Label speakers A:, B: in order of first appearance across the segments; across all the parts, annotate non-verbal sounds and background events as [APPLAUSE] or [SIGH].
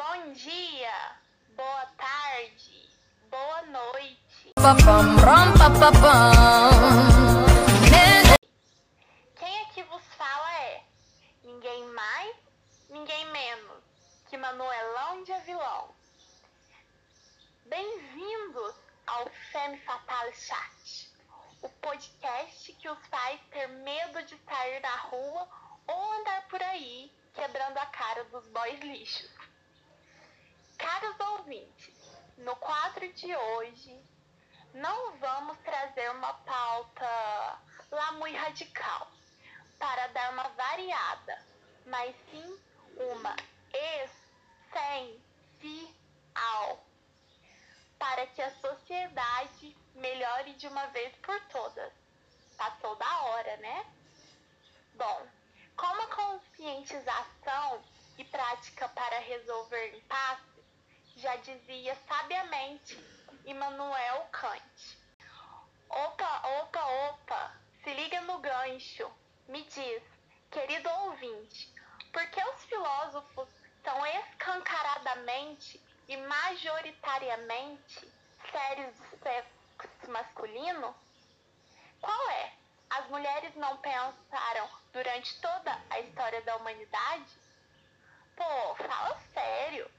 A: Bom dia, boa tarde, boa noite. Quem aqui vos fala é ninguém mais, ninguém menos que Manuelão de Avilão. Bem-vindos ao Femme Fatale Chat, o podcast que os faz ter medo de sair na rua ou andar por aí quebrando a cara dos boys lixos. Caros ouvintes, no quadro de hoje não vamos trazer uma pauta lá muito radical para dar uma variada, mas sim uma essencial para que a sociedade melhore de uma vez por todas. Passou da hora, né? Bom, como a conscientização e prática para resolver impasses, já dizia sabiamente Immanuel Kant. Opa, opa, opa, se liga no gancho. Me diz, querido ouvinte, por que os filósofos são escancaradamente e majoritariamente sérios do sexo masculino? Qual é? As mulheres não pensaram durante toda a história da humanidade? Pô, fala sério.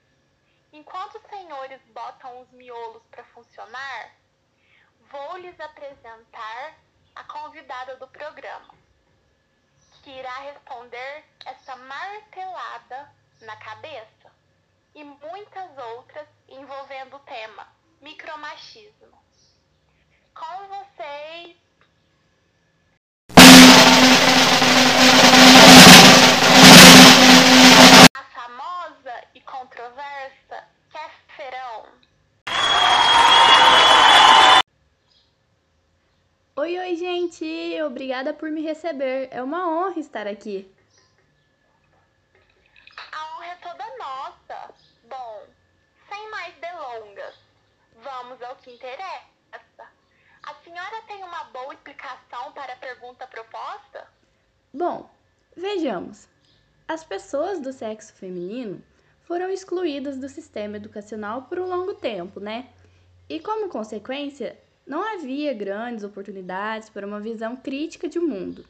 A: Enquanto os senhores botam os miolos para funcionar, vou lhes apresentar a convidada do programa, que irá responder essa martelada na cabeça e muitas outras envolvendo o tema micromachismo. Com vocês, controversa Kéferão.
B: Oi, oi, gente! Obrigada por me receber. É uma honra estar aqui.
A: A honra é toda nossa. Bom, sem mais delongas, vamos ao que interessa. A senhora tem uma boa explicação para a pergunta proposta?
B: Bom, vejamos. As pessoas do sexo feminino foram excluídas do sistema educacional por um longo tempo, né? E como consequência, não havia grandes oportunidades para uma visão crítica de mundo.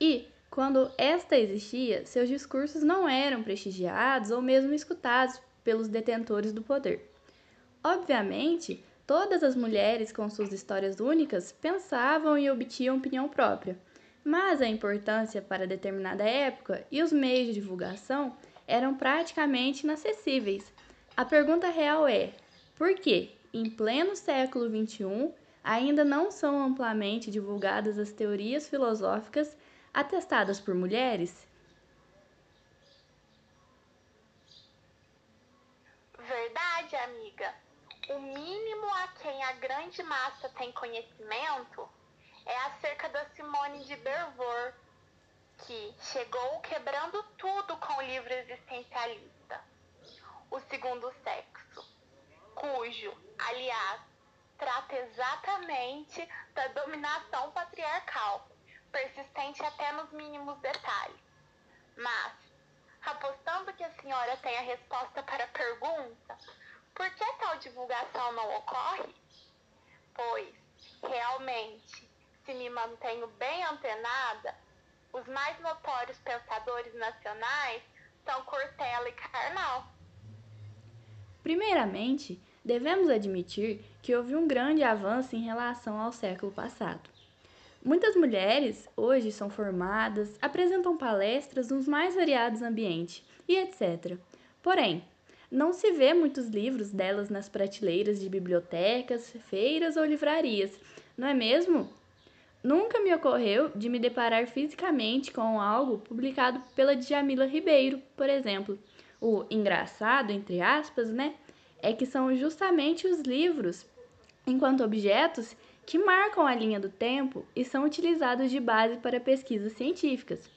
B: E, quando esta existia, seus discursos não eram prestigiados ou mesmo escutados pelos detentores do poder. Obviamente, todas as mulheres com suas histórias únicas pensavam e obtinham opinião própria, mas a importância para determinada época e os meios de divulgação eram praticamente inacessíveis. A pergunta real é: por que, em pleno século XXI, ainda não são amplamente divulgadas as teorias filosóficas atestadas por mulheres?
A: Verdade, amiga. O mínimo a quem a grande massa tem conhecimento é acerca da Simone de Beauvoir, que chegou quebrando tudo com o livro existencialista, O Segundo Sexo, cujo, aliás, trata exatamente da dominação patriarcal, persistente até nos mínimos detalhes. Mas, apostando que a senhora tem a resposta para a pergunta, por que tal divulgação não ocorre? Pois, realmente, se me mantenho bem antenada, os mais notórios pensadores nacionais são Cortella e Karnal.
B: Primeiramente, devemos admitir que houve um grande avanço em relação ao século passado. Muitas mulheres hoje são formadas, apresentam palestras nos mais variados ambientes e etc. Porém, não se vê muitos livros delas nas prateleiras de bibliotecas, feiras ou livrarias, não é mesmo? Nunca me ocorreu de me deparar fisicamente com algo publicado pela Djamila Ribeiro, por exemplo. O engraçado, entre aspas, né, é que são justamente os livros, enquanto objetos, que marcam a linha do tempo e são utilizados de base para pesquisas científicas.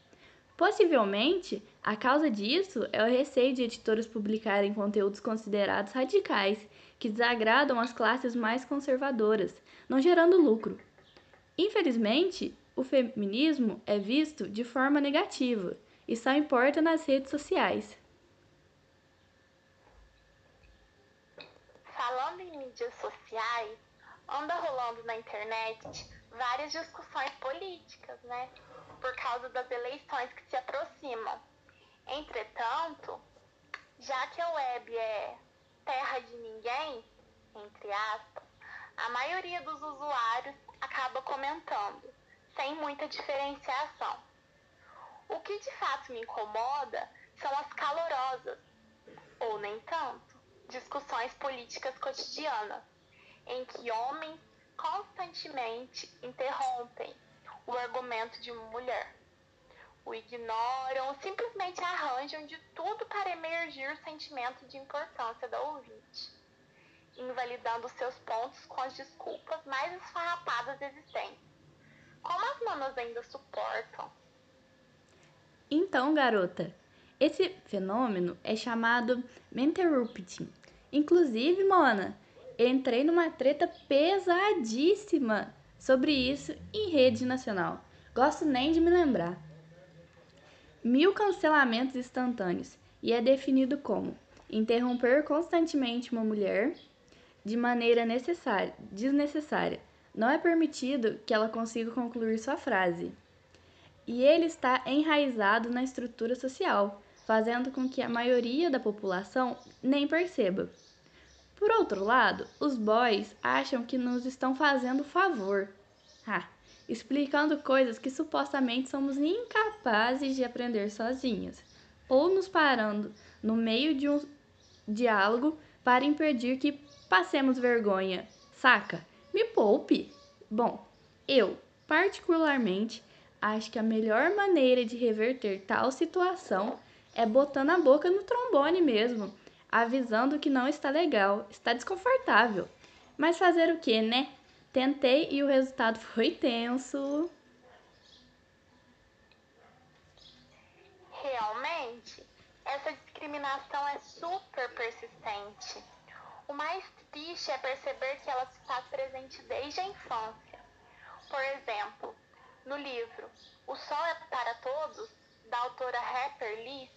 B: Possivelmente, a causa disso é o receio de editoras publicarem conteúdos considerados radicais, que desagradam as classes mais conservadoras, não gerando lucro. Infelizmente, o feminismo é visto de forma negativa e só importa nas redes sociais.
A: Falando em mídias sociais, anda rolando na internet várias discussões políticas, né? Por causa das eleições que se aproximam. Entretanto, já que a web é terra de ninguém, entre aspas, a maioria dos usuários acaba comentando, sem muita diferenciação. O que de fato me incomoda são as calorosas, ou nem tanto, discussões políticas cotidianas, em que homens constantemente interrompem o argumento de uma mulher, o ignoram ou simplesmente arranjam de tudo para emergir o sentimento de importância da ouvinte, invalidando seus pontos com as desculpas mais esfarrapadas existentes. Como as manas ainda suportam?
B: Então, garota, esse fenômeno é chamado interrupting. Inclusive, Mona, entrei numa treta pesadíssima sobre isso em rede nacional. Gosto nem de me lembrar. Mil cancelamentos instantâneos e é definido como interromper constantemente uma mulher de maneira necessária, desnecessária. Não é permitido que ela consiga concluir sua frase. E ele está enraizado na estrutura social, fazendo com que a maioria da população nem perceba. Por outro lado, os boys acham que nos estão fazendo favor. Explicando coisas que supostamente somos incapazes de aprender sozinhos, ou nos parando no meio de um diálogo para impedir que passemos vergonha. Saca? Me poupe! Bom, eu, particularmente, acho que a melhor maneira de reverter tal situação é botando a boca no trombone mesmo, avisando que não está legal, está desconfortável. Mas fazer o que, né? Tentei e o resultado [LAUGHS] foi tenso.
A: Realmente, essa discriminação é super persistente. O mais triste é perceber que ela se faz presente desde a infância. Por exemplo, no livro O Sol é para Todos, da autora Harper Lee,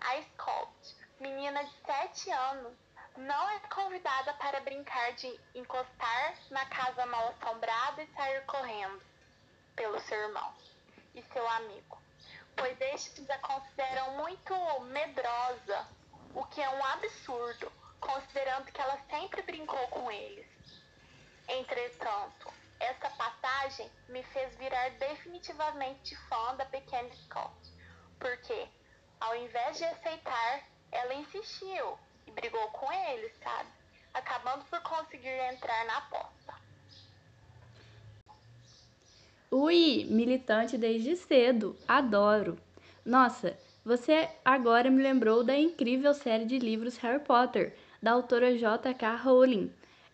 A: a Scott, menina de 7 anos, não é convidada para brincar de encostar na casa mal assombrada e sair correndo pelo seu irmão e seu amigo, pois estes a consideram muito medrosa, o que é um absurdo, considerando que ela sempre brincou com eles. Entretanto, essa passagem me fez virar definitivamente fã da pequena Scott, porque, ao invés de aceitar, ela insistiu e brigou com ele, sabe? Acabando por conseguir entrar na aposta.
B: Ui, militante desde cedo, adoro. Nossa, você agora me lembrou da incrível série de livros Harry Potter, da autora J.K. Rowling.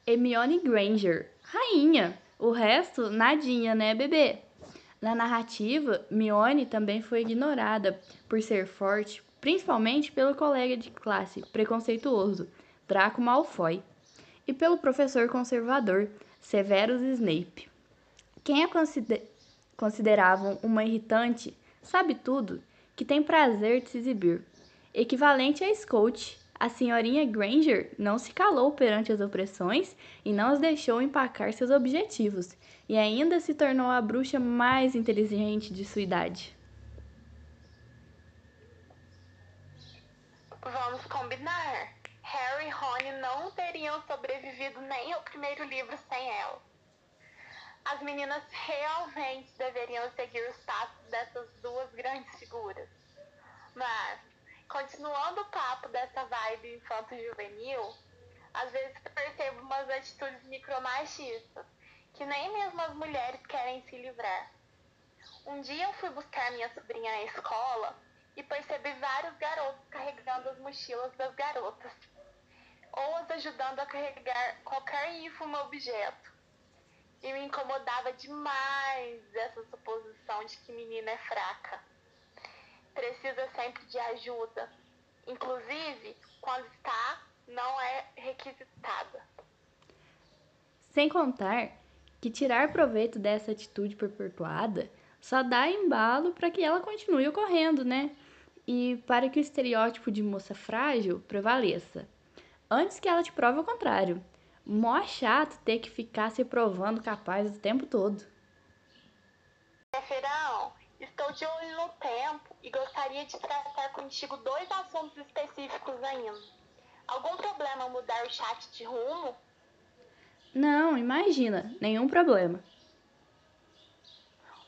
B: Hermione Granger, rainha. O resto, nadinha, né, bebê? Na narrativa, Mione também foi ignorada por ser forte, principalmente pelo colega de classe preconceituoso, Draco Malfoy, e pelo professor conservador, Severus Snape. Quem a consider consideravam uma irritante sabe tudo, que tem prazer de se exibir. Equivalente a Scout, a senhorinha Granger não se calou perante as opressões e não as deixou empacar seus objetivos, e ainda se tornou a bruxa mais inteligente de sua idade.
A: Vamos combinar. Harry e Rony não teriam sobrevivido nem ao primeiro livro sem ela. As meninas realmente deveriam seguir os passos dessas duas grandes figuras. Continuando o papo dessa vibe infanto-juvenil, às vezes percebo umas atitudes micromachistas que nem mesmo as mulheres querem se livrar. Um dia eu fui buscar minha sobrinha na escola e percebi vários garotos carregando as mochilas das garotas, ou as ajudando a carregar qualquer ínfimo objeto. E me incomodava demais essa suposição de que menina é fraca. Precisa sempre de ajuda, inclusive quando está, não é requisitada.
B: Sem contar que tirar proveito dessa atitude perpetuada só dá embalo para que ela continue ocorrendo, né? e para que o estereótipo de moça frágil prevaleça, antes que ela te prove o contrário. Mó chato ter que ficar se provando capaz o tempo todo.
A: Feirão, estou de olho no tempo e gostaria de tratar contigo dois assuntos específicos ainda. Algum problema mudar o chat de rumo?
B: Não, imagina, nenhum problema.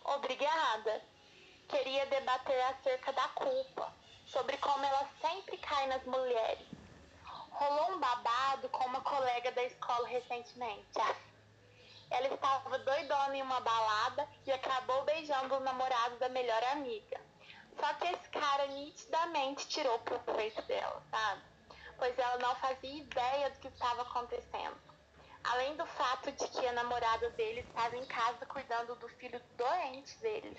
A: Obrigada. Queria debater acerca da culpa, sobre como ela sempre cai nas mulheres. Rolou um babado com uma colega da escola recentemente. Ela estava doidona em uma balada e acabou beijando o namorado da melhor amiga. Só que esse cara nitidamente tirou proveito dela, sabe? Pois ela não fazia ideia do que estava acontecendo. Além do fato de que a namorada dele estava em casa cuidando do filho doente dele.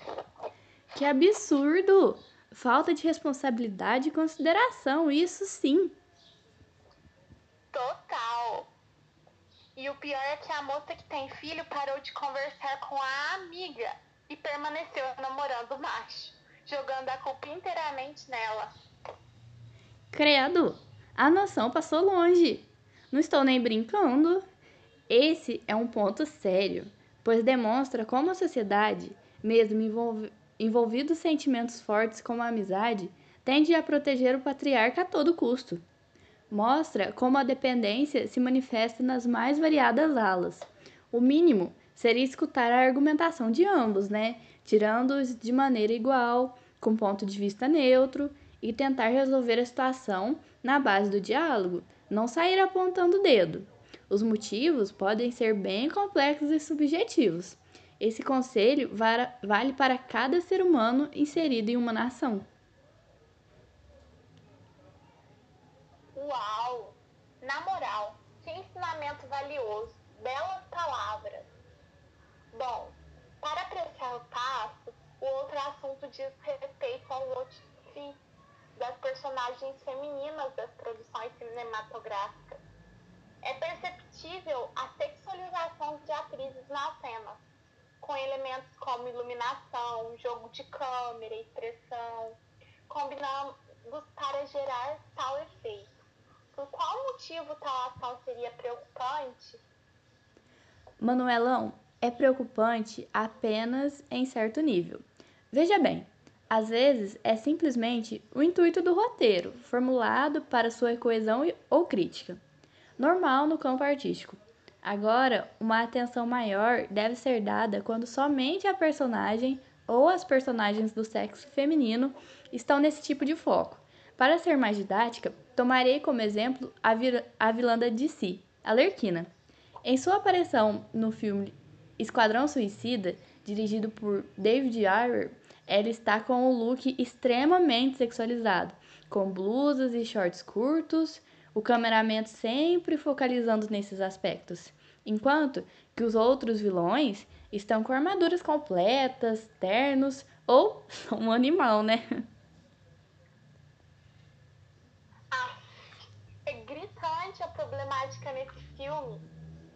B: Que absurdo! Falta de responsabilidade e consideração, isso sim.
A: Total. E o pior é que a moça que tem filho parou de conversar com a amiga e permaneceu namorando o macho, jogando a culpa inteiramente nela.
B: Credo, a noção passou longe. Não estou nem brincando. Esse é um ponto sério, pois demonstra como a sociedade, mesmo envolv envolvido sentimentos fortes como a amizade, tende a proteger o patriarca a todo custo. Mostra como a dependência se manifesta nas mais variadas alas. O mínimo seria escutar a argumentação de ambos, né? Tirando-os de maneira igual, com ponto de vista neutro, e tentar resolver a situação na base do diálogo, não sair apontando o dedo. Os motivos podem ser bem complexos e subjetivos. Esse conselho vale para cada ser humano inserido em uma nação.
A: Uau! Na moral, que ensinamento valioso! Belas palavras! Bom, para apreciar o passo, o outro assunto diz respeito ao outfit das personagens femininas das produções cinematográficas é perceptível a sexualização de atrizes na cena, com elementos como iluminação, jogo de câmera, expressão, combinados para gerar tal efeito. Por qual motivo tal ação seria preocupante?
B: Manuelão, é preocupante apenas em certo nível. Veja bem, às vezes é simplesmente o intuito do roteiro, formulado para sua coesão ou crítica normal no campo artístico. Agora, uma atenção maior deve ser dada quando somente a personagem ou as personagens do sexo feminino estão nesse tipo de foco. Para ser mais didática, tomarei como exemplo a, a vilã da DC, a Lerquina. Em sua aparição no filme Esquadrão Suicida, dirigido por David Ayer, ela está com um look extremamente sexualizado, com blusas e shorts curtos, o cameraman sempre focalizando nesses aspectos, enquanto que os outros vilões estão com armaduras completas, ternos ou [LAUGHS] são um animal, né?
A: Ah, é gritante a problemática nesse filme,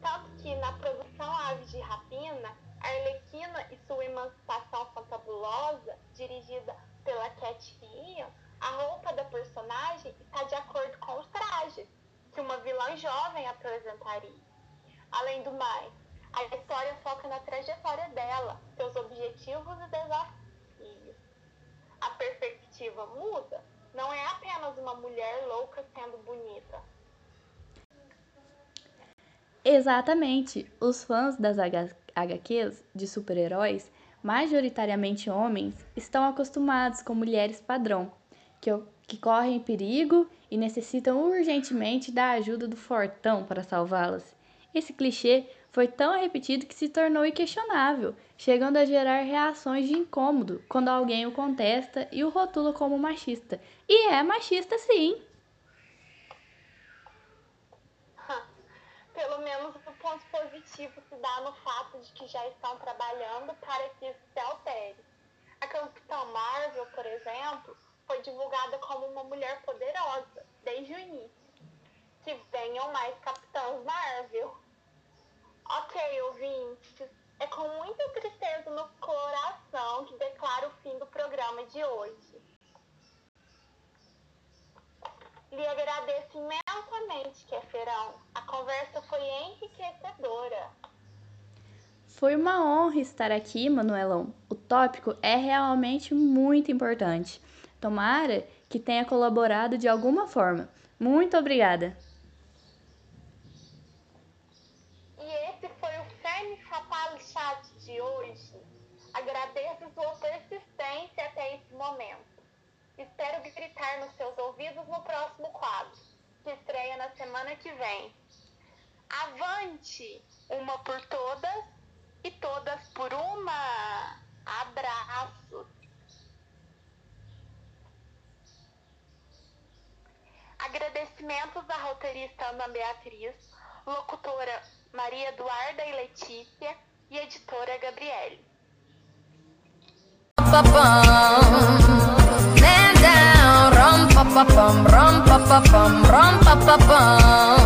A: tanto que na produção Aves de Rapina, Arlequina e sua emancipação fantabulosa, dirigida pela Cat Ian, a roupa da personagem está de acordo com os trajes que uma vilã jovem apresentaria. Além do mais, a história foca na trajetória dela, seus objetivos e desafios. A perspectiva muda, não é apenas uma mulher louca sendo bonita.
B: Exatamente. Os fãs das HQs de super-heróis, majoritariamente homens, estão acostumados com mulheres padrão, que, que correm perigo e necessitam urgentemente da ajuda do fortão para salvá-las. Esse clichê foi tão repetido que se tornou inquestionável, chegando a gerar reações de incômodo quando alguém o contesta e o rotula como machista. E é machista sim!
A: Pelo menos o ponto positivo se dá no fato de que já estão trabalhando para que isso se altere. A Capitã Marvel, por exemplo, foi divulgada como uma mulher poderosa desde o início. Que venham mais Capitãs Marvel. Ok, ouvintes, é com muita tristeza no coração que declaro o fim do programa de hoje. Lhe agradeço imensamente, Queferão. A conversa foi enriquecedora.
B: Foi uma honra estar aqui, Manuelão. O tópico é realmente muito importante. Tomara que tenha colaborado de alguma forma. Muito obrigada!
A: E esse foi o Fênix Fatal Chat de hoje. Agradeço sua persistência até esse momento. Gritar nos seus ouvidos no próximo quadro, que estreia na semana que vem. Avante! Uma por todas e todas por uma! Abraços! Agradecimentos à roteirista Ana Beatriz, locutora Maria Eduarda e Letícia e editora Gabriele.
C: I Pam pam, pam pam pa pam.